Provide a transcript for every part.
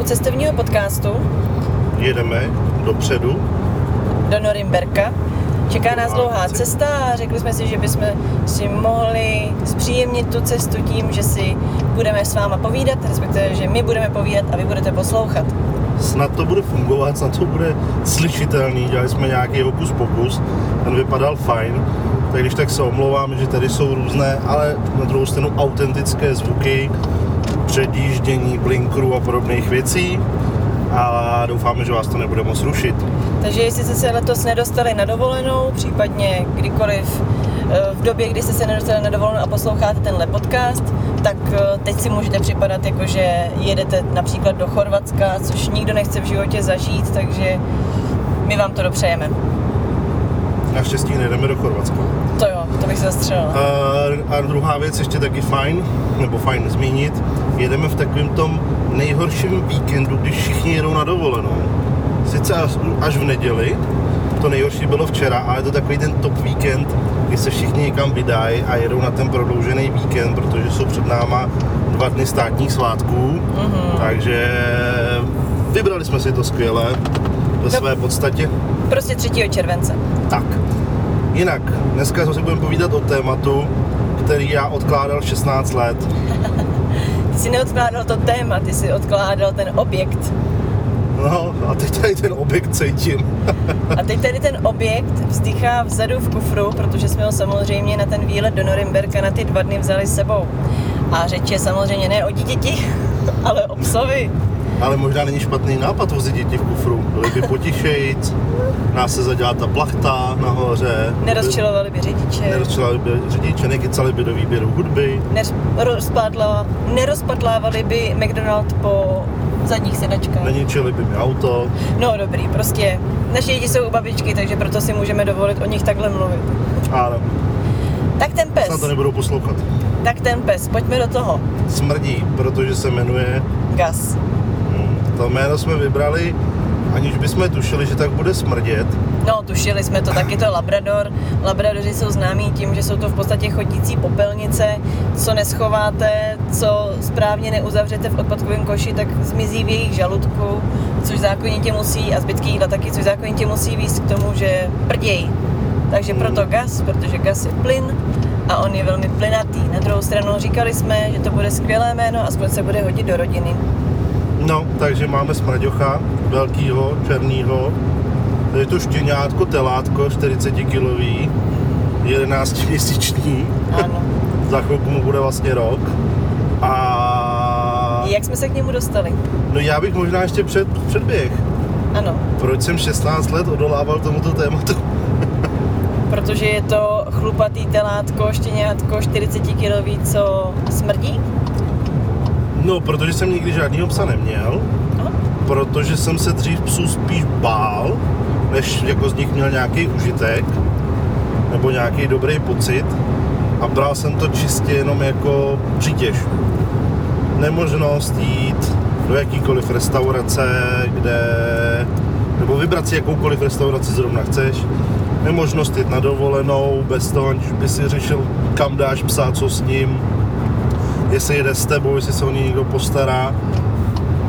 U cestovního podcastu Jedeme dopředu. do Norimberka. Čeká nás dlouhá cesta a řekli jsme si, že bychom si mohli zpříjemnit tu cestu tím, že si budeme s váma povídat, respektive, že my budeme povídat a vy budete poslouchat. Snad to bude fungovat, snad to bude slyšitelný. Dělali jsme nějaký hokus pokus, ten vypadal fajn. Tak když tak se omlouvám, že tady jsou různé, ale na druhou stranu autentické zvuky, předjíždění, blinkru a podobných věcí. A doufáme, že vás to nebude moc rušit. Takže jestli jste se letos nedostali na dovolenou, případně kdykoliv eh, v době, kdy jste se nedostali na dovolenou a posloucháte tenhle podcast, tak eh, teď si můžete připadat jako, že jedete například do Chorvatska, což nikdo nechce v životě zažít, takže my vám to dopřejeme. Naštěstí nejdeme do Chorvatska. To jo, to bych se zastřelila. A, a druhá věc ještě taky fajn, nebo fajn zmínit, jedeme v takovém tom nejhorším víkendu, když všichni jedou na dovolenou. Sice až, až v neděli, to nejhorší bylo včera, ale je to takový ten top víkend, kdy se všichni někam vydají a jedou na ten prodloužený víkend, protože jsou před náma dva dny státních svátků, mm-hmm. takže vybrali jsme si to skvěle ve své podstatě. Prostě 3. července. Tak. Jinak, dneska si budeme povídat o tématu, který já odkládal 16 let. Jsi neodkládal to téma, ty jsi odkládal ten objekt. No a teď tady ten objekt cítím. A teď tady ten objekt vzdychá vzadu v kufru, protože jsme ho samozřejmě na ten výlet do Norimberka na ty dva dny vzali s sebou. A řeč je samozřejmě ne o dítěti, ale o psovi. Ale možná není špatný nápad vozit děti v kufru. Byli by potišejc, nás se zadělá ta plachta nahoře. Nerozčilovali by řidiče, Nerozčilali by řidiče, nekecali by do výběru hudby. nerozpadla, nerozpatlávali by McDonald po zadních sedačkách. Neničili by mi auto. No dobrý, prostě naše děti jsou u babičky, takže proto si můžeme dovolit o nich takhle mluvit. Ale Tak ten pes, snad to nebudou poslouchat. tak ten pes, pojďme do toho. Smrdí, protože se jmenuje... Gas. To jméno jsme vybrali, aniž bychom tušili, že tak bude smrdět. No, tušili jsme to, taky to Labrador. Labradoři jsou známí tím, že jsou to v podstatě chodící popelnice. Co neschováte, co správně neuzavřete v odpadkovém koši, tak zmizí v jejich žaludku, což zákonitě musí, a zbytky jídla taky, což zákonitě musí víc k tomu, že prdějí. Takže proto gas, protože gas je plyn a on je velmi plynatý. Na druhou stranu říkali jsme, že to bude skvělé jméno, aspoň se bude hodit do rodiny. No, takže máme smraďocha, velkýho, černýho. Je to štěňátko, telátko, 40 kilový, 11 měsíční. Ano. Za chvilku mu bude vlastně rok. A Jak jsme se k němu dostali? no já bych možná ještě před, předběh. Ano, Proč jsem 16 let odolával tomuto tématu? protože je to chlupatý telátko, štěňátko, 40 kilový, co smrdí. No, protože jsem nikdy žádnýho psa neměl, Aha. protože jsem se dřív psů spíš bál, než jako z nich měl nějaký užitek, nebo nějaký dobrý pocit a bral jsem to čistě jenom jako přítěž. Nemožnost jít do jakýkoliv restaurace, kde, nebo vybrat si jakoukoliv restauraci zrovna chceš, nemožnost jít na dovolenou bez toho, aniž by si řešil, kam dáš psa, co s ním, jestli jede s tebou, jestli se o něj někdo postará.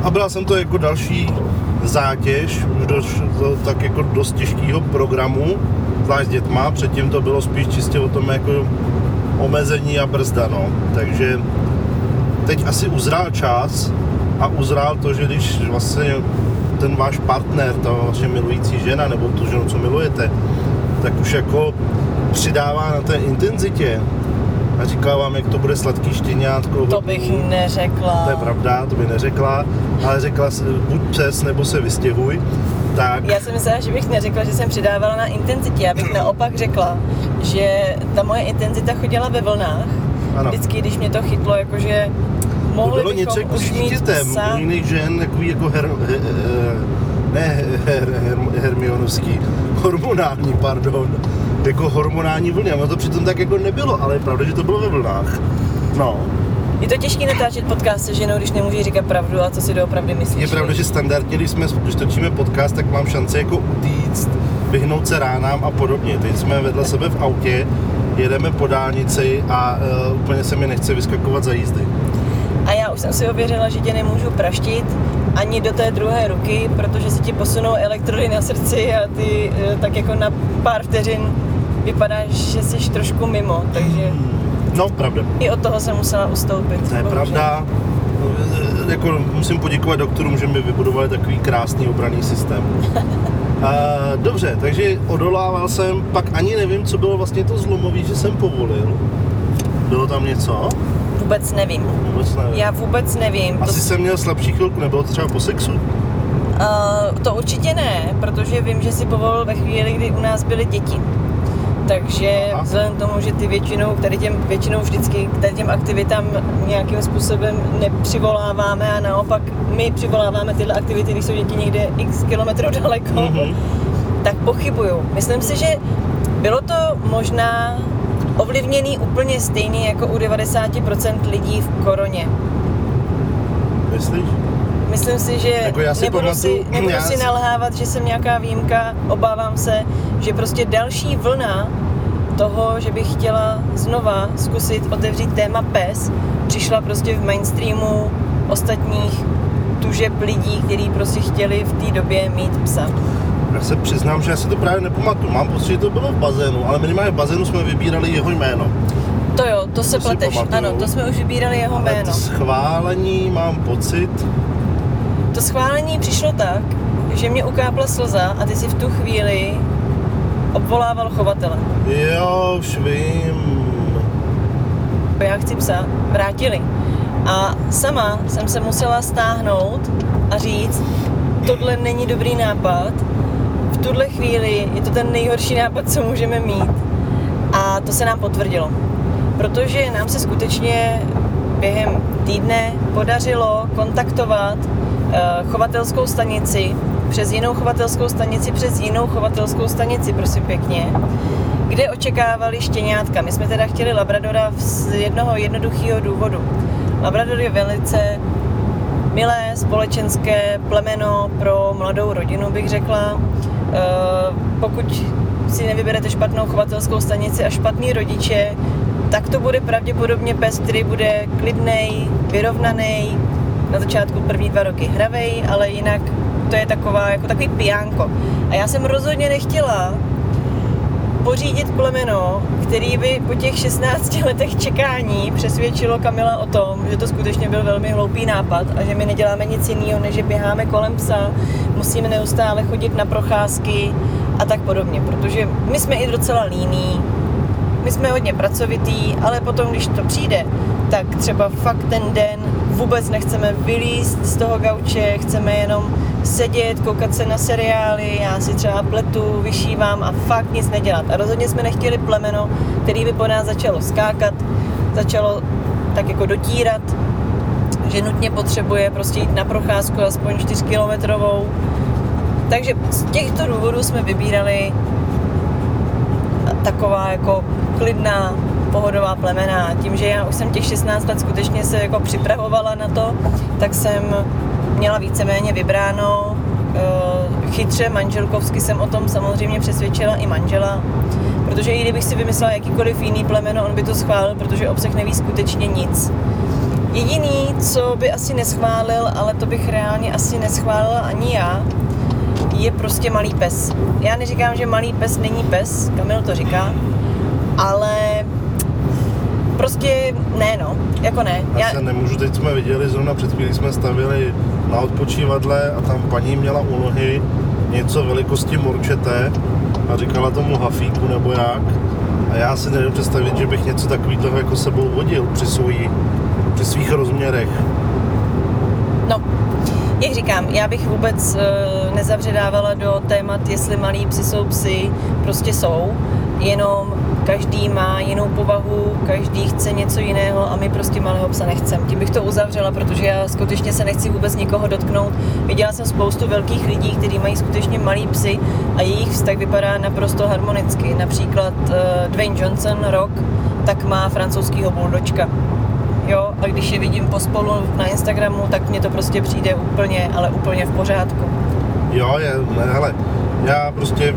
A bral jsem to jako další zátěž, už do, do tak jako dost těžkého programu, zvlášť s dětma, předtím to bylo spíš čistě o tom jako omezení a brzda, no. Takže teď asi uzrál čas a uzrál to, že když vlastně ten váš partner, ta vaše milující žena, nebo tu ženu, co milujete, tak už jako přidává na té intenzitě a říká vám, jak to bude sladký štěňátko. To bych neřekla. To je pravda, to by neřekla, ale řekla buď přes, nebo se vystěhuj. Tak, Já jsem myslela, že bych neřekla, že jsem přidávala na intenzitě. Já bych naopak řekla, že ta moje intenzita chodila ve vlnách. Ano. Vždycky, když mě to chytlo, jakože to mohli bylo bychom něco jako s dítětem, psa. u jiných žen, takový jako her, her, her, ne her, her, hermionovský, hormonální, pardon, jako hormonální vlny, a to přitom tak jako nebylo, ale je pravda, že to bylo ve vlnách. No, Je to těžké natáčet podcast se ženou, když nemůže říkat pravdu a co si doopravdy myslíš. je pravda, že standardně, když, jsme, když točíme podcast, tak mám šanci jako utíct, vyhnout se ránám a podobně. Teď jsme vedle sebe v autě, jedeme po dálnici a uh, úplně se mi nechce vyskakovat za jízdy. A já už jsem si ověřila, že tě nemůžu praštit ani do té druhé ruky, protože si ti posunou elektrody na srdci a ty eh, tak jako na pár vteřin vypadáš, že jsi trošku mimo, takže No, pravda. i od toho jsem musela ustoupit. To je bohužel. pravda. E, Jako musím poděkovat doktorům, že mi vybudovali takový krásný obraný systém. A, dobře, takže odolával jsem, pak ani nevím, co bylo vlastně to zlomový, že jsem povolil. Bylo tam něco? Vůbec nevím. Vůbec nevím. Já vůbec nevím. To Asi jsem měl slabší chvilku, nebylo to třeba po sexu? Uh, to určitě ne, protože vím, že si povolil ve chvíli, kdy u nás byly děti. Takže Aha. vzhledem k tomu, že ty většinou, tady těm, většinou vždycky k těm aktivitám nějakým způsobem nepřivoláváme a naopak my přivoláváme tyhle aktivity, když jsou děti někde x kilometrů daleko, Mhm. tak pochybuju. Myslím si, že bylo to možná ovlivněný úplně stejně jako u 90% lidí v koroně. Myslíš? Myslím si, že Jako já si nebudu, si, pamatuju- nebudu já si si- nalhávat, že jsem nějaká výjimka. Obávám se, že prostě další vlna toho, že bych chtěla znova zkusit otevřít téma PES, přišla prostě v mainstreamu ostatních tužeb lidí, kteří prostě chtěli v té době mít psa. Já se přiznám, že já si to právě nepamatuju. Mám pocit, že to bylo v bazénu, ale minimálně v bazénu jsme vybírali jeho jméno. To jo, to se To si pleteš. Ano, to jsme už vybírali jeho Ale jméno. to schválení mám pocit, To schválení přišlo tak, že mě ukápla slza a ty si v tu chvíli obvolával chovatele. jo, už vím. já chci psa, vrátili. A sama jsem se musela stáhnout a říct, tohle není dobrý nápad, v tuhle chvíli je to ten nejhorší nápad, co můžeme mít. A to se nám potvrdilo. Protože nám se skutečně během týdne podařilo kontaktovat chovatelskou stanici přes jinou chovatelskou stanici, přes jinou chovatelskou stanici, prosím pěkně, kde očekávali štěňátka. My jsme teda chtěli Labradora z jednoho jednoduchého důvodu. Labrador je velice milé, společenské plemeno pro mladou rodinu, bych řekla. Eh, Pokud si nevyberete špatnou chovatelskou stanici a špatný rodiče, tak to bude pravděpodobně pes, který bude klidnej, vyrovnaný, na začátku první dva roky hravej, ale jinak to je taková, jako takový pijánko. A já jsem rozhodně nechtěla pořídit plemeno, který by po těch 16 letech čekání přesvědčilo Kamila o tom, že to skutečně byl velmi hloupý nápad a že my neděláme nic jiného, než že běháme kolem psa, musíme neustále chodit na procházky a tak podobně, protože my jsme i docela líní, my jsme hodně pracovitý, ale potom, když to přijde, tak třeba fakt ten den vůbec nechceme vylízt z toho gauče, chceme jenom sedět, koukat se na seriály, já si třeba pletu, vyšívám a fakt nic nedělat. A rozhodně jsme nechtěli plemeno, který by po nás začalo skákat, začalo tak jako dotírat, že nutně potřebuje prostě jít na procházku aspoň 4 kilometrovou. Takže z těchto důvodů jsme vybírali taková jako klidná, pohodová plemena. Tím, že já už jsem těch 16 let skutečně se jako připravovala na to, tak jsem měla víceméně vybráno eh, chytře, manželkovsky jsem o tom samozřejmě přesvědčila i manžela, protože i kdybych si vymyslela jakýkoliv jiný plemeno, on by to schválil, protože obsah neví skutečně nic. Jediný, co by asi neschválil, ale to bych reálně asi neschválila ani já, je prostě malý pes. Já neříkám, že malý pes není pes, Kamil to říká, ale prostě ne no, jako ne. Já se nemůžu, teď jsme viděli, zrovna před chvílí jsme stavili na odpočívadle a tam paní měla u nohy něco velikosti morčete a říkala tomu hafíku nebo jak. A já si nevím představit, že bych něco takového jako sebou vodil při, svojí, při svých rozměrech. No, jak říkám, já bych vůbec e, nezavředávala do témat, jestli malí psi jsou psy, prostě jsou, jenom každý má jinou povahu, každý chce něco jiného a my prostě malého psa nechcem. Tím bych to uzavřela, protože já skutečně se nechci vůbec nikoho dotknout. Viděla jsem spoustu velkých lidí, kteří mají skutečně malý psy a jejich vztah vypadá naprosto harmonicky. Například e, Dwayne Johnson, Rock, tak má francouzskýho buldočka. Jo, a když je vidím pospolu na Instagramu, tak mně to prostě přijde úplně, ale úplně v pořádku. Jo, je, ne, hele, já prostě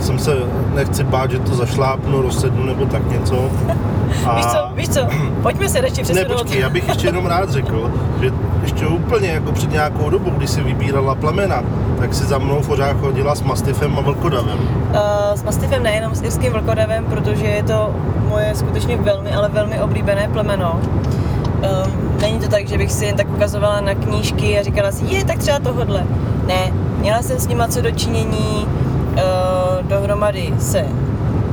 jsem se, nechci bát, že to zašlápnu, rozsednu nebo tak něco. A... Víš co, víš co, pojďme se radši Ne, přesunout. počkej, já bych ještě jenom rád řekl, že ještě úplně jako před nějakou dobou, když si vybírala plemena, tak si za mnou pořád chodila s mastifem a vlkodavem. Uh, s mastifem nejenom s irským vlkodavem, protože je to moje skutečně velmi, ale velmi oblíbené plemeno. Um, není to tak, že bych si jen tak ukazovala na knížky a říkala si, je, tak třeba tohodle. Ne, měla jsem s nima co dočinění uh, dohromady se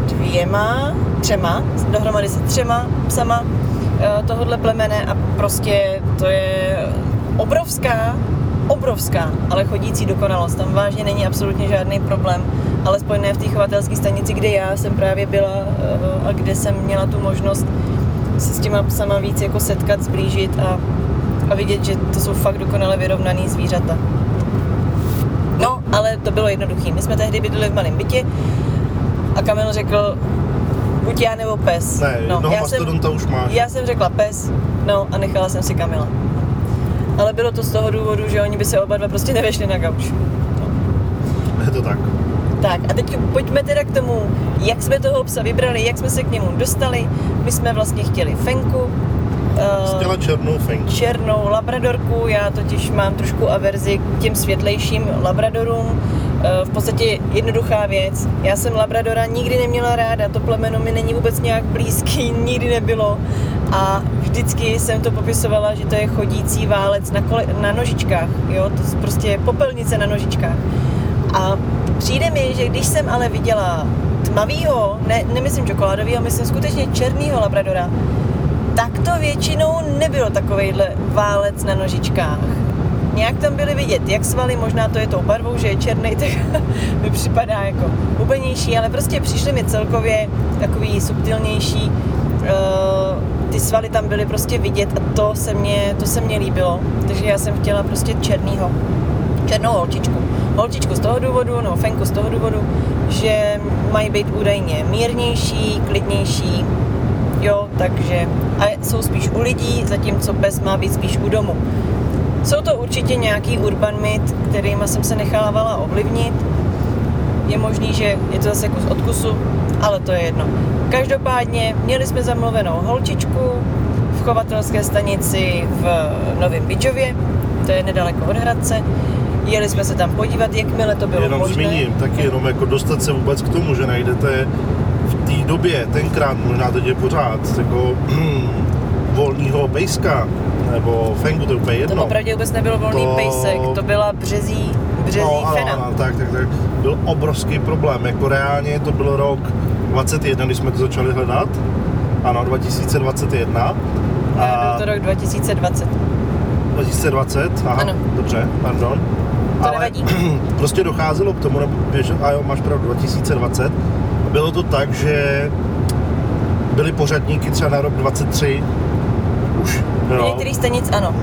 dvěma, třema, dohromady se třema psama uh, tohodle plemene a prostě to je obrovská, obrovská, ale chodící dokonalost. Tam vážně není absolutně žádný problém, alespoň ne v té chovatelské stanici, kde já jsem právě byla uh, a kde jsem měla tu možnost se s těma psama víc jako setkat, zblížit a, a vidět, že to jsou fakt dokonale vyrovnaný zvířata. No, ale to bylo jednoduché. My jsme tehdy bydleli v malém bytě a Kamil řekl, buď já nebo pes. Ne, no, já jsem, mastodonta už máš. já jsem řekla pes, no a nechala jsem si Kamila. Ale bylo to z toho důvodu, že oni by se oba dva prostě nevešli na gauč. Je to tak. Tak a teď pojďme teda k tomu, jak jsme toho psa vybrali, jak jsme se k němu dostali. My jsme vlastně chtěli Fenku, Chtěla černou fenku. černou labradorku, já totiž mám trošku averzi k těm světlejším labradorům. Eh, V podstatě jednoduchá věc. Já jsem labradora nikdy neměla ráda, to plemeno mi není vůbec nějak blízký, nikdy nebylo. A vždycky jsem to popisovala, že to je chodící válec na, kole, na nožičkách, jo, to je prostě popelnice na nožičkách. A přijde mi, že když jsem ale viděla tmavýho, ne, nemyslím čokoládovýho, myslím skutečně černýho labradora, tak to většinou nebylo takovejhle válec na nožičkách. Nějak tam byly vidět, jak svaly, možná to je tou barvou, že je černý, tak mi připadá jako hubenější, ale prostě přišly mi celkově takový subtilnější. Uh, ty svaly tam byly prostě vidět a to se mě, to se mě líbilo, takže já jsem chtěla prostě černýho, černou holčičku. Holčičku z toho důvodu, no fenku z toho důvodu, že mají být údajně mírnější, klidnější, jo, takže a jsou spíš u lidí, zatímco pes má být spíš u domu. Jsou to určitě nějaký urban myth, kterýma jsem se nechávala ovlivnit. Je možný, že je to zase kus od kusu, ale to je jedno. Každopádně měli jsme zamluvenou holčičku v chovatelské stanici v Novém Bidžově, to je nedaleko od Hradce. Jeli jsme se tam podívat, jakmile to bylo Jenom možné. zmíním, taky jenom jako dostat se vůbec k tomu, že najdete té době, tenkrát, možná teď je pořád, jako volného pejska, nebo fengu, to je úplně To jedno. opravdu vůbec nebyl volný To- pejsek, to byla březí, březí no, ano, fena. ano, tak, tak, tak. Byl obrovský problém, jako reálně to byl rok 21, když jsme to začali hledat. Ano, 2021. Ne, byl to rok 2020. 2020, aha, Ano. dobře, pardon. To nevadí. prostě docházelo k tomu, nebo běž, a jo, máš pravdu, 2020. Bylo to tak, že byly pořadníky třeba na rok 23 už, Na jo, některých stanic ano.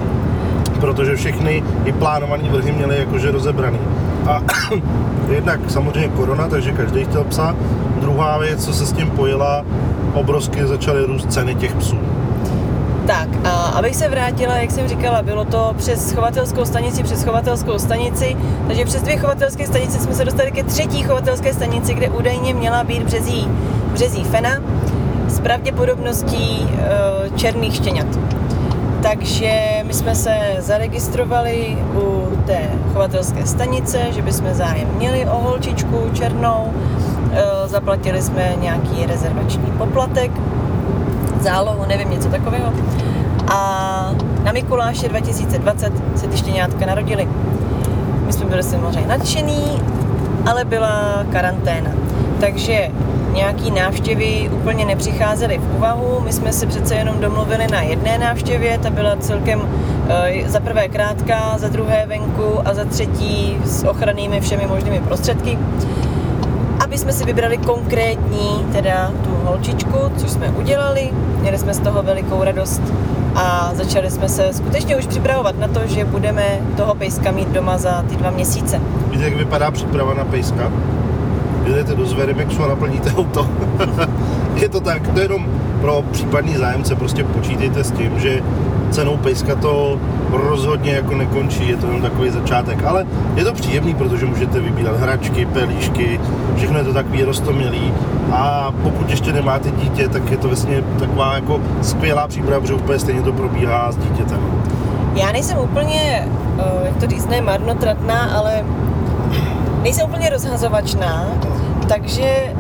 protože všechny i plánované vrhy měly jakože rozebraný. A jednak samozřejmě korona, takže každý chtěl psa. Druhá věc, co se s tím pojila, obrovsky začaly růst ceny těch psů. Tak, a abych se vrátila, jak jsem říkala, bylo to přes chovatelskou stanici, přes chovatelskou stanici, takže přes dvě chovatelské stanice jsme se dostali ke třetí chovatelské stanici, kde údajně měla být březí, březí fena s pravděpodobností e, černých štěňat. Takže my jsme se zaregistrovali u té chovatelské stanice, že bychom zájem měli o holčičku černou. E, zaplatili jsme nějaký rezervační poplatek, zálohu, nevím, něco takového. A na Mikuláše 2020 se ty štěňátka narodily. My jsme byli samozřejmě nadšený, ale byla karanténa. Takže nějaký návštěvy úplně nepřicházely v úvahu. My jsme si přece jenom domluvili na jedné návštěvě, ta byla celkem eh, za prvé krátká, za druhé venku a za třetí s ochrannými všemi možnými prostředky aby jsme si vybrali konkrétní, teda tu holčičku, což jsme udělali. Měli jsme z toho velikou radost a začali jsme se skutečně už připravovat na to, že budeme toho pejska mít doma za ty dva měsíce. Víte, jak vypadá příprava na pejska? Jedete do Zverimexu a naplníte auto. je to tak, to je jenom pro případný zájemce, prostě počítejte s tím, že cenou pejska to rozhodně jako nekončí, je to jenom takový začátek, ale je to příjemný, protože můžete vybírat hračky, pelíšky, všechno je to takový rostomilý a pokud ještě nemáte dítě, tak je to vlastně taková jako skvělá příprava, protože úplně stejně to probíhá s dítětem. Já nejsem úplně, eh, jak to říct, marnotratná, ale nejsem úplně rozhazovačná, takže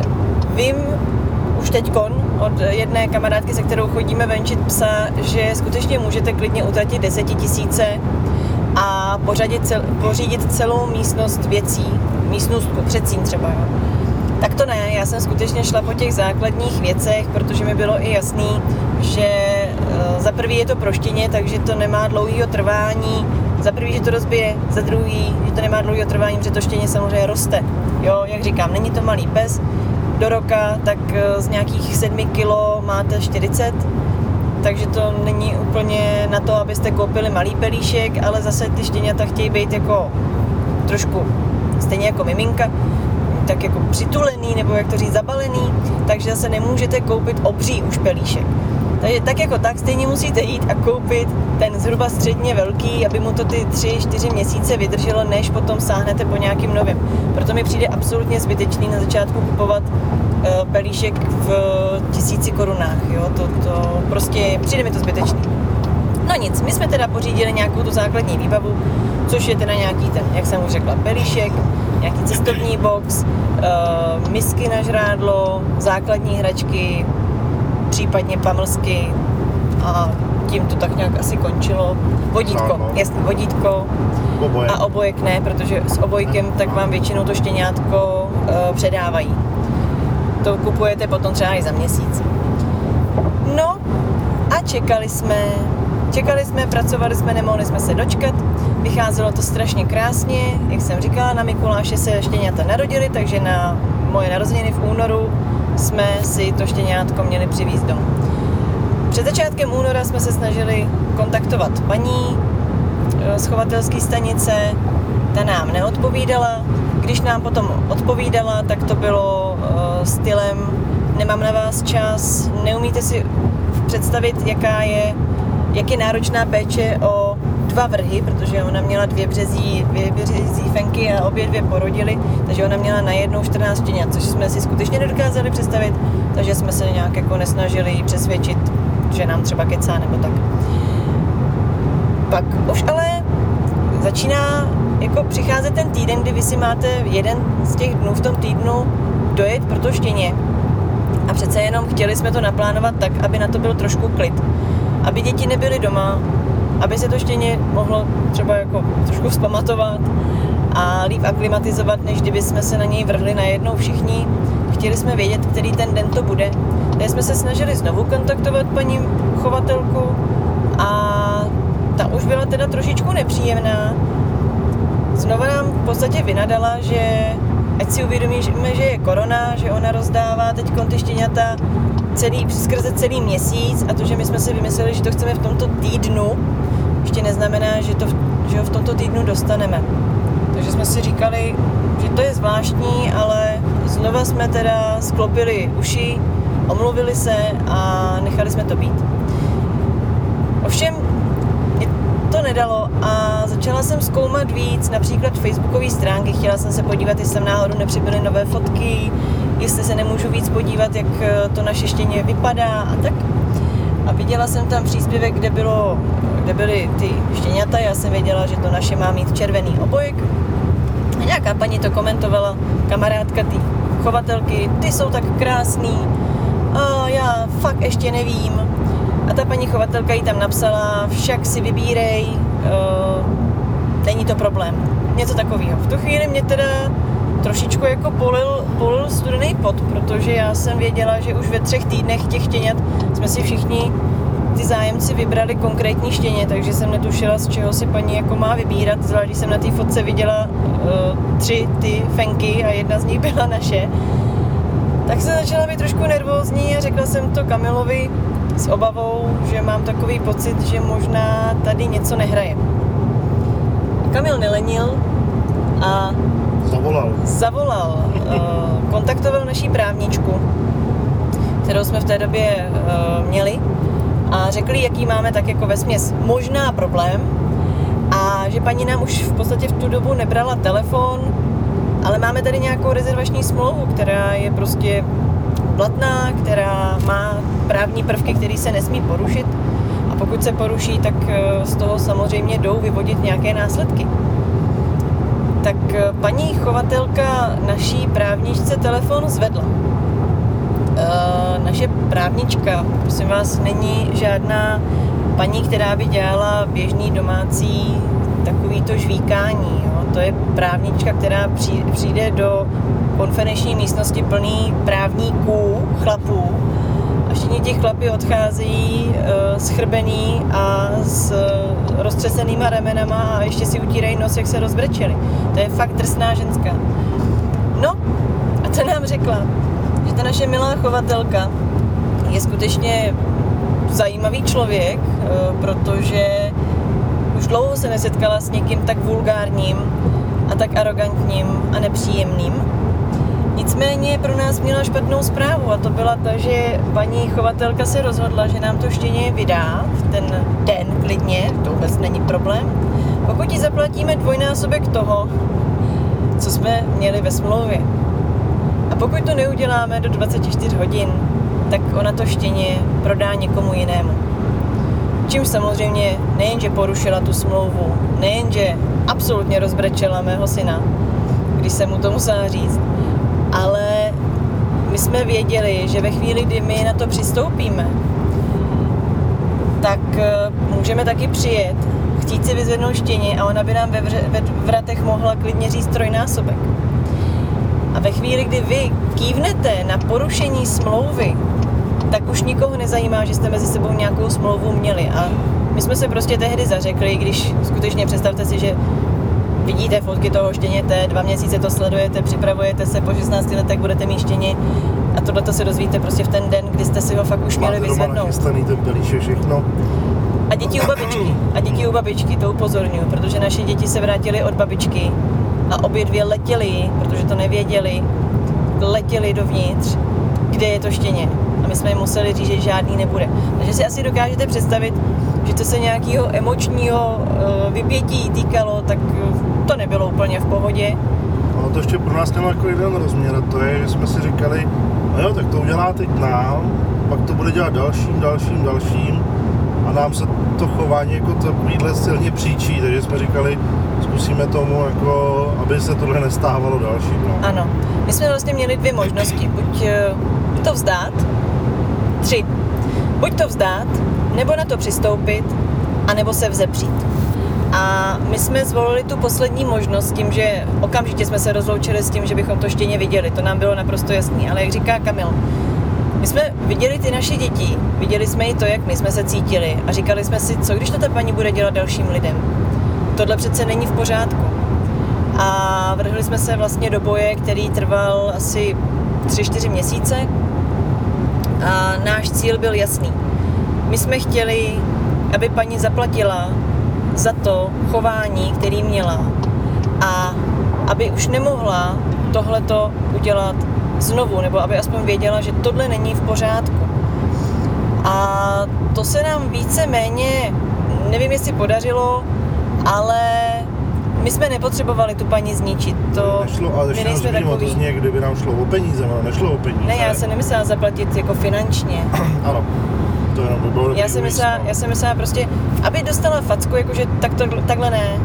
vím už teďkon od jedné kamarádky, se kterou chodíme venčit psa, že skutečně můžete klidně utratit desetitisíce a pořadit cel, pořídit celou místnost věcí, místnostku, předsín třeba. Jo. Tak to ne, já jsem skutečně šla po těch základních věcech, protože mi bylo i jasný, že uh, za prvý je to proštěně, takže to nemá dlouhého trvání, za prvý, že to rozbije, za druhý, že to nemá dlouhého trvání, protože to štěně samozřejmě roste. Jo, jak říkám, není to malý pes, do roka, tak uh, z nějakých 7 kilo máte 40, takže to není úplně na to, abyste koupili malý pelíšek, ale zase ty štěňata chtějí být jako trošku stejně jako miminka, tak jako přitulený, nebo jak to říct, zabalený, takže zase nemůžete koupit obří už pelíšek. Takže tak jako tak stejně musíte jít a koupit ten zhruba středně velký, aby mu to ty 3-4 měsíce vydrželo, než potom sáhnete po nějakým novém. Proto mi přijde absolutně zbytečný na začátku kupovat uh, pelíšek v tisíci korunách. Jo? To, to prostě přijde mi to zbytečný. No nic, my jsme teda pořídili nějakou tu základní výbavu, což je teda nějaký ten, jak jsem už řekla, pelíšek, nějaký cestovní box, uh, misky na žrádlo, základní hračky, případně pamlsky a tím to tak nějak asi končilo. Vodítko, Ano. jasně, vodítko Oboje. a obojek ne, protože s obojkem tak vám většinou to štěňátko uh, předávají. To kupujete potom třeba i za měsíc. No a čekali jsme, čekali jsme, pracovali jsme, nemohli jsme se dočkat. Vycházelo to strašně krásně, jak jsem říkala, na Mikuláše se štěňata narodili, takže na moje narozeniny v únoru jsme si to štěňátko měli přivízt domů. Před začátkem února jsme se snažili kontaktovat paní eh, z chovatelské stanice, ta nám neodpovídala. Když nám potom odpovídala, tak to bylo uh, stylem nemám na vás čas, neumíte si představit, jaká je, jak je náročná péče o dva vrhy, protože ona měla dvě březí, dvě březí fenky a obě dvě porodily, takže ona měla najednou 14 štěňat, což jsme si skutečně nedokázali představit, takže jsme se nějak jako nesnažili přesvědčit, že nám třeba kecá nebo tak. Pak už ale začíná jako přicházet ten týden, kdy vy si máte jeden z těch dnů v tom týdnu dojet pro to štěně. A přece jenom chtěli jsme to naplánovat tak, aby na to byl trošku klid. Aby děti nebyly doma, aby se to štěně mohlo třeba jako trošku vzpamatovat a líp aklimatizovat, než kdyby jsme se na něj vrhli najednou všichni. Chtěli jsme vědět, který ten den to bude. Takže jsme se snažili znovu kontaktovat paní chovatelku a ta už byla teda trošičku nepříjemná. Znova nám v podstatě vynadala, že ať si uvědomíme, že je korona, že ona rozdává teď ty štěňata celý, skrze celý měsíc a to, že my jsme si vymysleli, že to chceme v tomto týdnu, ještě neznamená, že, to, že ho v tomto týdnu dostaneme. Takže jsme si říkali, že to je zvláštní, ale znova jsme teda sklopili uši, omluvili se a nechali jsme to být. Ovšem, mě to nedalo a začala jsem zkoumat víc, například facebookové stránky. Chtěla jsem se podívat, jestli tam náhodou nepřibyly nové fotky, jestli se nemůžu víc podívat, jak eh, to naše štěně vypadá a tak. A viděla jsem tam příspěvek, kde, bylo, kde byly ty štěňata, já jsem věděla, že to naše má mít červený obojek. A nějaká paní to komentovala, kamarádka ty chovatelky, ty jsou tak krásný, a já fakt ještě nevím. A ta paní chovatelka jí tam napsala, však si vybírej, uh, není to problém. Něco takového. V tu chvíli mě teda trošičku jako polil, polil studený pot, protože já jsem věděla, že už ve třech týdnech těch štěňat jsme si všichni ty zájemci vybrali konkrétní štěně, takže jsem netušila, z čeho si paní jako má vybírat, zvlášť když jsem na té fotce viděla uh, tři ty fenky a jedna z nich byla naše. Tak jsem začala být trošku nervózní a řekla jsem to Kamilovi s obavou, že mám takový pocit, že možná tady něco nehraje. Kamil nelenil a Zavolal. zavolal, uh, kontaktoval naší právničku, kterou jsme v té době uh, měli a řekli, jaký máme tak jako ve směs možná problém a že paní nám už v podstatě v tu dobu nebrala telefon, ale máme tady nějakou rezervační smlouvu, která je prostě platná, která má právní prvky, které se nesmí porušit a pokud se poruší, tak eh, z toho samozřejmě jdou vyvodit nějaké následky. Tak eh, paní chovatelka naší právničce telefon zvedla. E, naše právnička, prosím vás, není žádná paní, která by dělala běžný domácí takovýto žvíkání. Jo. To je právnička, která přijde do konferenční místnosti plný právníků, chlapů a všichni ti chlapi odcházejí uh, schrbený a s roztřesenýma ramenama a ještě si utírají nos, jak se rozbrečeli. To je fakt drsná ženská. No, a co nám řekla? Že ta naše milá chovatelka je skutečně zajímavý člověk, uh, protože už dlouho se nesetkala s někým tak vulgárním a tak arrogantním a nepříjemným Nicméně pro nás měla špatnou zprávu a to byla ta, že paní chovatelka se rozhodla, že nám to štěně vydá v ten den klidně, to vůbec není problém, pokud ji zaplatíme dvojnásobek toho, co jsme měli ve smlouvě. Pokud to neuděláme do 24 hodin, tak ona to štěně prodá někomu jinému. Čím samozřejmě nejenže porušila tu smlouvu, nejenže absolutně rozbrečela mého syna, když jsem mu to musela říct, ale my jsme věděli, že ve chvíli, kdy my na to přistoupíme, tak eh, můžeme taky přijet, chtít si vyzvednout štěně a ona by nám ve, ve vratech mohla klidně říct trojnásobek. A ve chvíli, kdy vy kývnete na porušení smlouvy, tak už nikoho nezajímá, že jste mezi sebou nějakou smlouvu měli. A my jsme se prostě tehdy zařekli, když skutečně představte si, že vidíte fotky toho štěněte, dva měsíce to sledujete, připravujete se, po 16 letech budete mít štěně a tohle to se dozvíte prostě v ten den, kdy jste si ho fakt už měli vyzvednout. ten pelíš všechno. A děti u babičky. A děti u babičky, to upozorňuji, protože naše děti se vrátily od babičky a obě dvě letěly, protože to nevěděli, letěli dovnitř, kde je to štěně. A my jsme jim museli říct, že žádný nebude. Takže si asi dokážete představit, že to se nějakého emočního eh, vypětí týkalo, tak to nebylo úplně v pohodě. Ale to ještě pro nás mělo jako jeden rozměr a to je, že jsme si říkali, no jo, tak to udělá teď nám, pak to bude dělat dalším, dalším, dalším a nám se to chování jako takovýhle silně příčí, takže jsme říkali, zkusíme tomu, jako, aby se tohle nestávalo dalším. No. Ano, my jsme vlastně měli dvě možnosti, buď eh, to vzdát, tři, buď to vzdát, nebo na to přistoupit, anebo se vzepřít. A my jsme zvolili tu poslední možnost tím, že okamžitě jsme se rozloučili s tím, že bychom to štěně viděli. To nám bylo naprosto jasné. Ale jak říká Kamil, my jsme viděli ty naše děti, viděli jsme i to, jak my jsme se cítili a říkali jsme si, co když to ta paní bude dělat dalším lidem. Tohle přece není v pořádku. A vrhli jsme se vlastně do boje, který trval asi 3-4 měsíce. A náš cíl byl jasný my jsme chtěli, aby paní zaplatila za to chování, který měla a aby už nemohla tohleto udělat znovu, nebo aby aspoň věděla, že tohle není v pořádku. A to se nám více méně, nevím, jestli podařilo, ale my jsme nepotřebovali tu paní zničit. To nešlo, ale my nejsme takový. To zně, kdyby nám šlo o peníze, ale nešlo o peníze. Ne, já se nemyslela zaplatit jako finančně. ano to jenom by bylo já jsem myslela, já jsem myslela prostě, aby dostala facku, jakože tak to, takhle ne.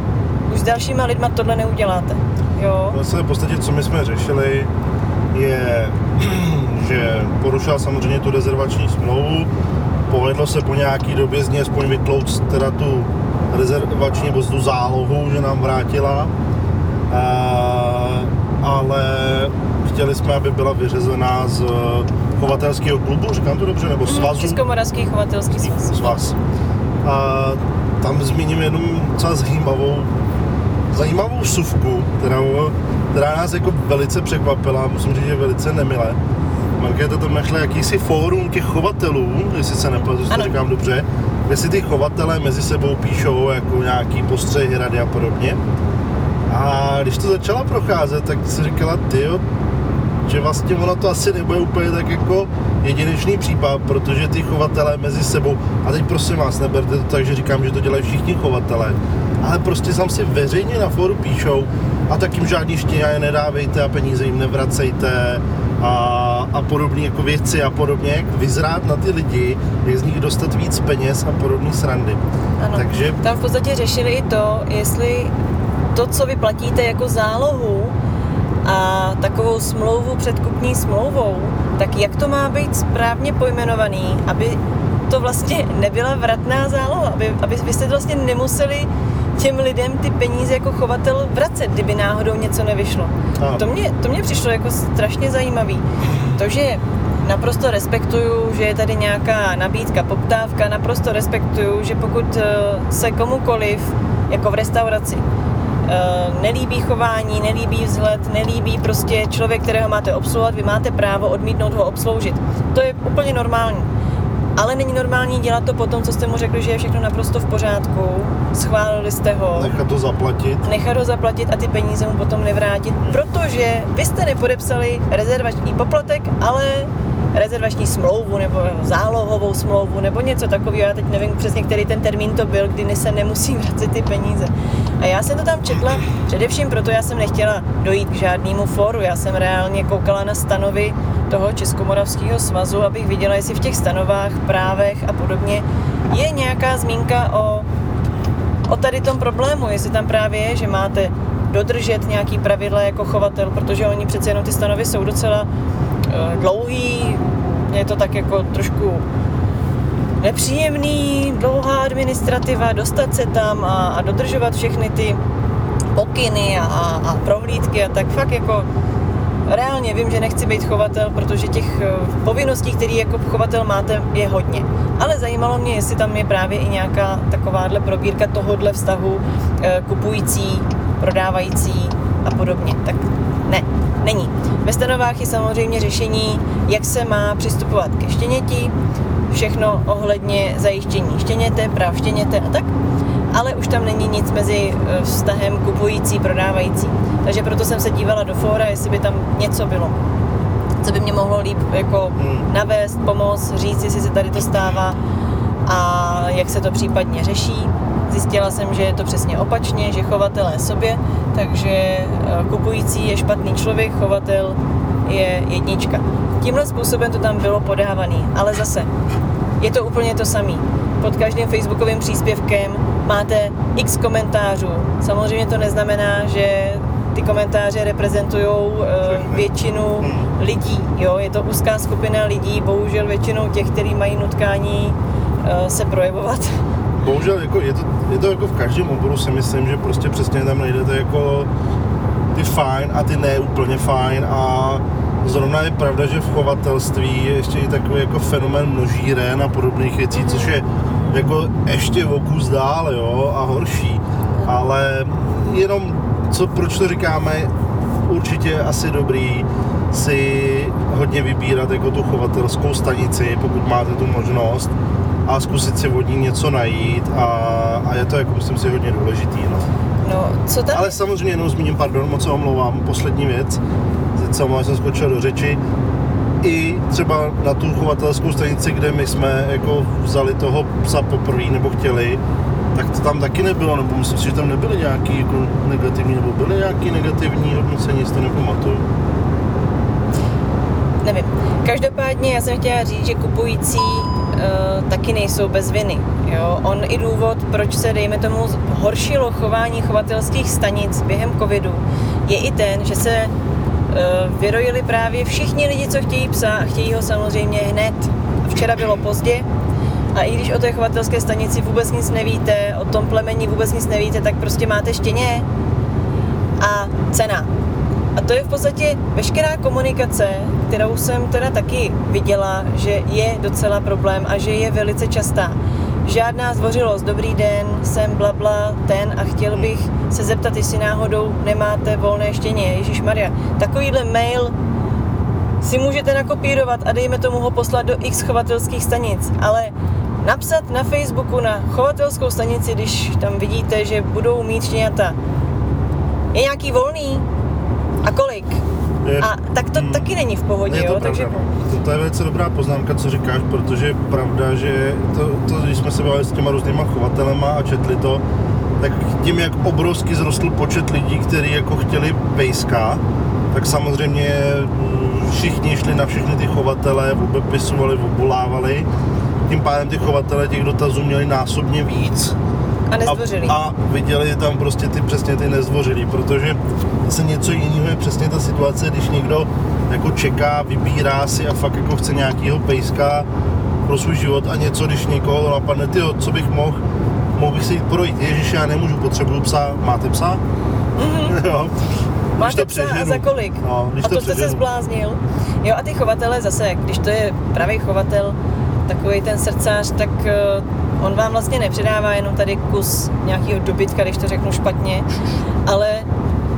Už s dalšíma lidma tohle neuděláte. Jo? Vlastně v podstatě, co my jsme řešili, je, že porušila samozřejmě tu rezervační smlouvu, povedlo se po nějaký době z ní aspoň vytlouct teda tu rezervační nebo tu zálohu, že nám vrátila. A, ale chtěli jsme, aby byla vyřezená z chovatelského klubu, říkám to dobře, nebo svazu? Českomoravský chovatelský svaz. svaz. A tam zmíním jenom docela zajímavou, zajímavou suvku, která, která nás jako velice překvapila, musím říct, že velice nemilé. Markéta tam našla jakýsi fórum těch chovatelů, jestli se nepletu, to říkám dobře, kde si ty chovatelé mezi sebou píšou jako nějaký postřehy, rady a podobně. A když to začala procházet, tak si říkala, ty že vlastně ono to asi nebude úplně tak jako jedinečný případ, protože ty chovatelé mezi sebou, a teď prosím vás, neberte to tak, že říkám, že to dělají všichni chovatelé, ale prostě sám si veřejně na fóru píšou a tak jim žádný štěňaje nedávejte a peníze jim nevracejte a, a podobné jako věci a podobně, jak vyzrát na ty lidi, jak z nich dostat víc peněz a podobné srandy. Ano. Takže Tam v podstatě řešili i to, jestli to, co vy platíte jako zálohu a takovou smlouvu před kupní smlouvou, tak jak to má být správně pojmenovaný, aby to vlastně nebyla vratná záloha, aby, aby vy jste vlastně nemuseli těm lidem ty peníze jako chovatel vracet, kdyby náhodou něco nevyšlo. To mě, to mě přišlo jako strašně zajímavý. To, že naprosto respektuju, že je tady nějaká nabídka, poptávka, naprosto respektuju, že pokud eh, se komukoliv, jako v restauraci, eh, nelíbí chování, nelíbí vzhled, nelíbí prostě člověk, kterého máte obsluhovat, vy máte právo odmítnout ho obsloužit. To je úplně normální. Ale není normální dělat to potom, co jste mu řekli, že je všechno naprosto v pořádku, schválili jste ho, nechat to zaplatit. nechat ho zaplatit a ty peníze mu potom nevrátit, protože vy jste nepodepsali rezervační poplatek, ale rezervační smlouvu nebo zálohovou smlouvu nebo něco takového. Já teď nevím přesně, který ten termín to byl, kdy se nemusí vracet ty peníze. A já jsem to tam četla především proto, já jsem nechtěla dojít k žádnému fóru. Já jsem reálně koukala na stanovy toho Českomoravského svazu, abych viděla, jestli v těch stanovách, právech a podobně je nějaká zmínka o o tady tom problému, jestli tam právě je, že máte dodržet nějaký pravidla jako chovatel, protože oni přece jenom ty stanovy jsou docela uh, dlouhý, je to tak jako trošku nepříjemný, dlouhá administrativa, dostat se tam a, a dodržovat všechny ty pokyny a, a, a prohlídky a tak fakt jako reálně vím, že nechci být chovatel, protože těch eh, povinností, které jako chovatel máte, je hodně. Ale zajímalo mě, jestli tam je právě i nějaká takováhle probírka tohohle vztahu eh, kupující, prodávající a podobně. Tak ne, není. Ve stanovách je samozřejmě řešení, jak se má přistupovat ke štěněti, všechno ohledně zajištění štěněte, práv štěněte a tak ale už tam není nic mezi eh, vztahem kupující, prodávající. Takže proto jsem se dívala do fóra, jestli by tam něco bylo, co by mě mohlo líp jako Hmm. navést, pomoct, říct, jestli se tady to stává a jak se to případně řeší. Zjistila jsem, že je to přesně opačně, že chovatel je sobě, takže eh, kupující je špatný člověk, chovatel je jednička. Tímhle způsobem to tam bylo podávaný, ale zase je to úplně to samý. Pod každým facebookovým příspěvkem máte x komentářů. Samozřejmě to neznamená, že ty komentáře reprezentují Všechny. většinu Hmm. lidí. Jo? Je to úzká skupina lidí, bohužel většinou těch, kteří mají nutkání eh, se projevovat. Bohužel jako je, to, je to jako v každém oboru si myslím, že prostě přesně tam najdete jako ty fajn a ty ne úplně fajn a zrovna je pravda, že v chovatelství je ještě i takový jako fenomén množíren a podobných věcí, což je jako ještě o kus dál, jo, a horší. Ale jenom, co, proč to říkáme, určitě je asi dobrý si hodně vybírat jako tu chovatelskou stanici, pokud máte tu možnost a zkusit si od ní něco najít a, a je to jako myslím si hodně důležitý. No. No, co tam? Ale samozřejmě jenom zmíním, pardon, moc se omlouvám, poslední věc, omlouvám, jsem skočil do řeči, i třeba na tu chovatelskou stanici, kde my jsme jako vzali toho psa poprvé nebo chtěli, tak to tam taky nebylo, nebo myslím si, že tam nebyly nějaký jako negativní, nebo byly nějaký negativní hodnocení, si to nepamatuju. Nevím. Každopádně já jsem chtěla říct, že kupující uh, taky nejsou bez viny. Jo? On i důvod, proč se, dejme tomu, horšilo chování chovatelských stanic během covidu, je i ten, že se vyrojili právě všichni lidi, co chtějí psa a chtějí ho samozřejmě hned. Včera bylo pozdě a i když o té chovatelské stanici vůbec nic nevíte, o tom plemeni vůbec nic nevíte, tak prostě máte štěně a cena. A to je v podstatě veškerá komunikace, kterou jsem teda taky viděla, že je docela problém a že je velice častá. Žádná zdvořilost, dobrý den, jsem blabla, ten a chtěl bych se zeptat, jestli náhodou nemáte volné štěně, Ježíš Maria. Takovýhle mail si můžete nakopírovat a dejme tomu ho poslat do x chovatelských stanic, ale napsat na Facebooku na chovatelskou stanici, když tam vidíte, že budou mít štěňata, je nějaký volný? A kolik? Je- A tak to Mm. taky není v pohodě, Je to jo, pravda, takže to, to je velice dobrá poznámka, co říkáš, protože je pravda, že to, to, když jsme se bavili s těma různýma chovatelema a četli to, tak tím, jak obrovsky zrostl počet lidí, kteří jako chtěli pejska, tak samozřejmě mm, všichni šli na všechny ty chovatele, obepisovali, obulávali. Tím pádem ty chovatele těch dotazů měli násobně víc a nezdvořilý. a, a viděli tam prostě ty přesně ty nezvořilí, protože zase něco jiného je přesně ta situace, když někdo jako čeká, vybírá si a fakt jako chce nějakýho pejska pro svůj život a něco, když někoho napadne, tyjo, co bych mohl, mohl bych si jít projít, ježiš, já nemůžu, potřebuju psa, máte psa? jo. Máte to psa a za kolik? No, když a to, to jste se zbláznil. Jo a ty chovatele zase, když to je pravý chovatel, takový ten srdcař, tak eh, on vám vlastně nepředává jenom tady kus nějakého dobytka, když to řeknu špatně, ale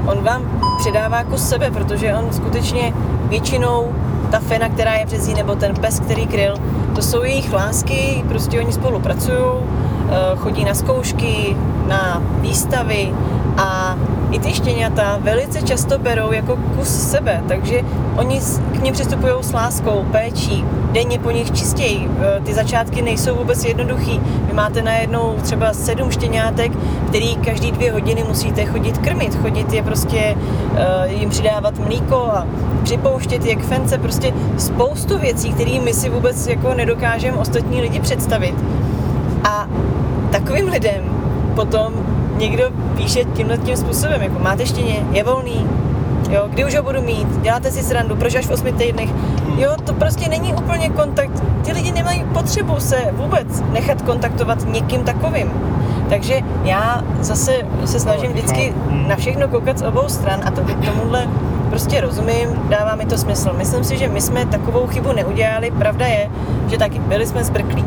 on vám předává kus sebe, protože on skutečně většinou ta fena, která je přes ní, nebo ten pes, který kryl, to jsou jejich lásky, prostě oni spolupracují, eh, chodí na zkoušky, na výstavy a i ty štěňata velice často berou jako kus sebe, takže oni k ním přistupují s láskou, péčí, denně po nich čistějí. Eh, Ty začátky nejsou vůbec jednoduchý. Vy máte najednou třeba sedm štěňátek, který každý dvě hodiny musíte chodit krmit, chodit je prostě, eh, jim přidávat mlíko a připouštět je k fence, prostě spoustu věcí, které my si vůbec jako nedokážeme ostatní lidi představit. A takovým lidem potom někdo píše tímhle tím způsobem, jako máte štěně, je volný, jo, kdy už ho budu mít, děláte si srandu, proč až v osmi týdnech, jo, to prostě není úplně kontakt, ty lidi nemají potřebu se vůbec nechat kontaktovat někým takovým. Takže já zase se snažím vždycky na všechno koukat z obou stran a to, tomuhle prostě rozumím, dává mi to smysl. Myslím si, že my jsme takovou chybu neudělali, pravda je, že taky byli jsme zbrklí,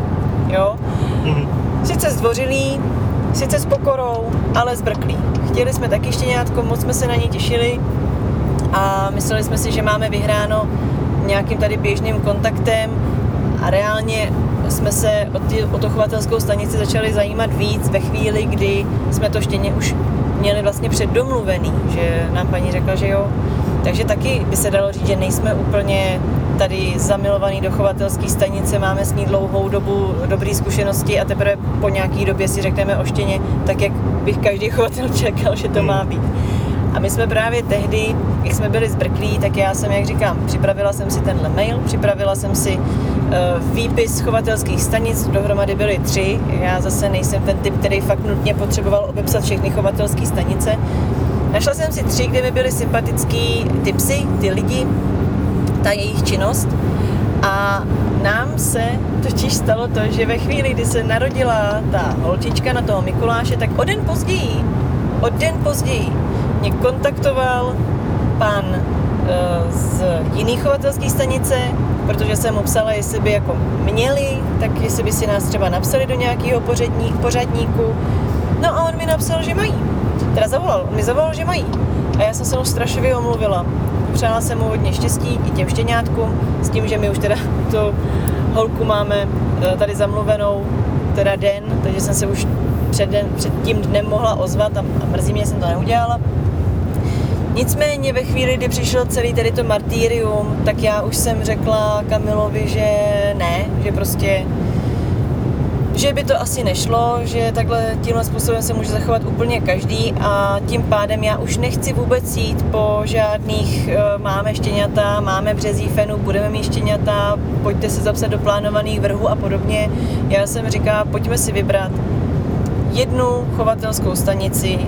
jo, Mhm. Sice zdvořilí, sice s pokorou, ale zbrklí. Chtěli jsme taky štěňátko, moc jsme se na ně těšili a mysleli jsme si, že máme vyhráno nějakým tady běžným kontaktem a reálně jsme se o, ty, o to chovatelskou stanici začali zajímat víc ve chvíli, kdy jsme to štěně už měli vlastně předdomluvený, že nám paní řekla, že jo. Takže taky by se dalo říct, že nejsme úplně tady zamilovaný do chovatelské stanice, máme s ní dlouhou dobu dobré zkušenosti a teprve po nějaký době si řekneme o štěně, tak jak bych každý chovatel čekal, že to má být. A my jsme právě tehdy, jak jsme byli zbrklí, tak já jsem, jak říkám, připravila jsem si tenhle mail, připravila jsem si uh, výpis chovatelských stanic, dohromady byly tři. Já zase nejsem ten typ, který fakt nutně potřeboval obepsat všechny chovatelské stanice. Našla jsem si tři, kde mi byly sympatický ty psy, ty lidi, ta jejich činnost. A nám se totiž stalo to, že ve chvíli, kdy se narodila ta holčička na toho Mikuláše, tak o den později, o den později mě kontaktoval pan eh, z jiný chovatelské stanice, protože jsem mu psala, jestli by jako měli, tak jestli by si nás třeba napsali do nějakého pořadní, pořadníku. No a on mi napsal, že mají. Teda zavolal, on mi zavolal, že mají. A já jsem se mu strašlivě omluvila. Přála jsem mu hodně štěstí i těm štěňátkům, s tím, že my už teda tu holku máme eh, tady zamluvenou teda den, takže jsem se už před, den, před tím dnem mohla ozvat a, a mrzí mě, že jsem to neudělala. Nicméně ve chvíli, kdy přišlo celý tady to martýrium, tak já už jsem řekla Kamilovi, že ne, že prostě že by to asi nešlo, že takhle tímhle způsobem se může zachovat úplně každý a tím pádem já už nechci vůbec jít po žádných eh, máme štěňata, máme březí fenu, budeme mít štěňata, pojďte se zapsat do plánovaných vrhů a podobně. Já jsem říká, pojďme si vybrat jednu chovatelskou stanici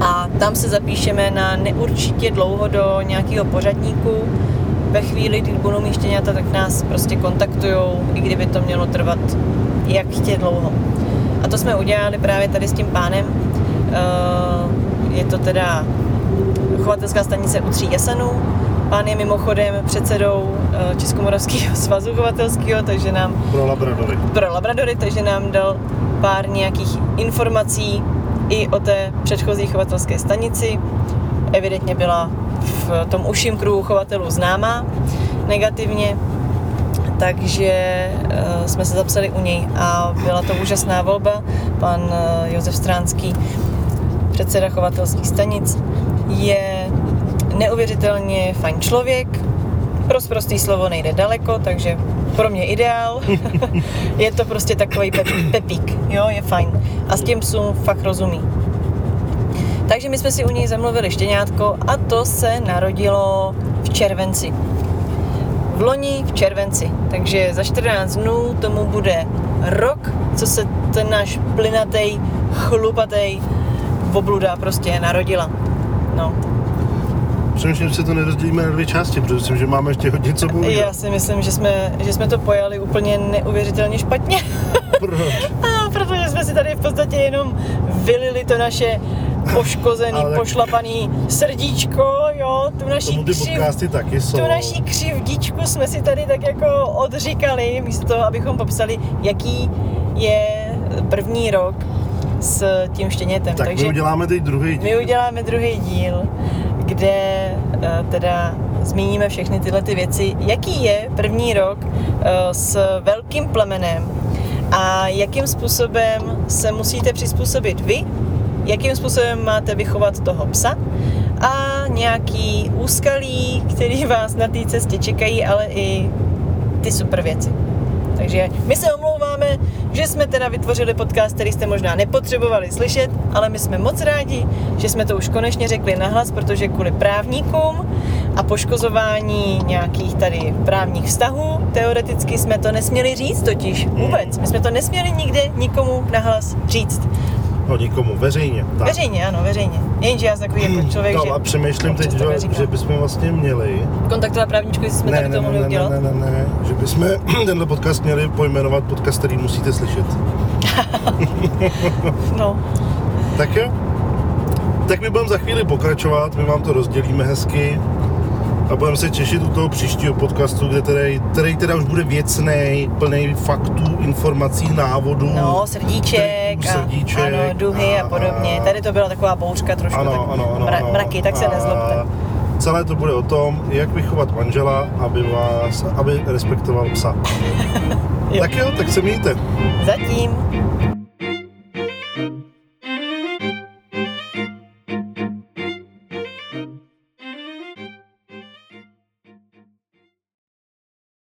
a tam se zapíšeme na neurčitě dlouho do nějakého pořadníku. Ve chvíli, kdy budou mít štěňata, tak nás prostě kontaktujou, i kdyby to mělo trvat jak chtě dlouho. A to jsme udělali právě tady s tím pánem. Eh, Je to teda chovatelská stanice u tří jasanů. Pán je mimochodem předsedou eh, Českomoravského svazu chovatelského, takže nám Pro labradory. pro Labradory, takže nám dal pár nějakých informací i o té předchozí chovatelské stanici. Evidentně byla v tom užším kruhu chovatelů známá negativně, takže uh, jsme se zapsali u něj a byla to úžasná volba. Pan uh, Josef Stránský, předseda chovatelských stanic, je neuvěřitelně fajn člověk, pro prostý slovo nejde daleko, takže pro mě ideál. je to prostě takový pe- pepík, jo, je fajn. A s tím psům fakt rozumí. Takže my jsme si u něj zamluvili štěňátko a to se narodilo v červenci. V loni v červenci, takže za 14 dnů tomu bude rok, co se ten náš plynatej, chlupatej obluda prostě narodila. No, Přemýšlím, že se to nerozdělíme na dvě části, protože myslím, že máme ještě hodně co bohužel. já si myslím, že jsme, že jsme to pojali úplně neuvěřitelně špatně. Proč? A protože jsme si tady v podstatě jenom vylili to naše poškozený, Ale tak- pošlapaný srdíčko, jo, tu naší, Tomu ty křiv, taky jsou. tu naší křivdičku jsme si tady tak jako odříkali, místo toho, abychom popsali, jaký je první rok s tím štěnětem. Tak Takže my uděláme teď druhý díl. my uděláme druhý díl, kde eh, teda zmíníme všechny tyhle ty věci. Jaký je první rok eh, s velkým plemenem a jakým způsobem se musíte přizpůsobit vy, jakým způsobem máte vychovat toho psa a nějaký úskalí, který vás na té cestě čekají, ale i ty super věci. Takže my se omlouváme, že jsme teda vytvořili podcast, který jste možná nepotřebovali slyšet, ale my jsme moc rádi, že jsme to už konečně řekli nahlas, protože kvůli právníkům a poškozování nějakých tady právních vztahů, teoreticky jsme to nesměli říct totiž vůbec. My jsme to nesměli nikde nikomu nahlas říct. No nikomu, veřejně. Tak. Veřejně, ano, veřejně. Jenže já jsem takový jako člověk, no, že a přemýšlím teď, že, že bychom vlastně měli, kontaktovat právničku, jestli jsme ne, tady ne, to mohli ne, ne, udělat. ne, ne, ne, že bychom tenhle podcast měli pojmenovat podcast, který musíte slyšet. No, Tak jo. Tak my budeme za chvíli pokračovat, my vám to rozdělíme hezky a budeme se těšit u toho příštího podcastu, kde tedy, který teda už bude věcný, plný faktů, informací, návodů. no, srdíček, a, srdíček ano, duhy a, a- podobně. Tady to byla taková bouřka trošku, Ano, tak ano, ano, mra- ano. mraky, tak se A nezlobte. Celé to bude o tom, jak vychovat manžela, aby vás, aby respektoval psa. Jo. tak jo, tak se mějte. Zatím.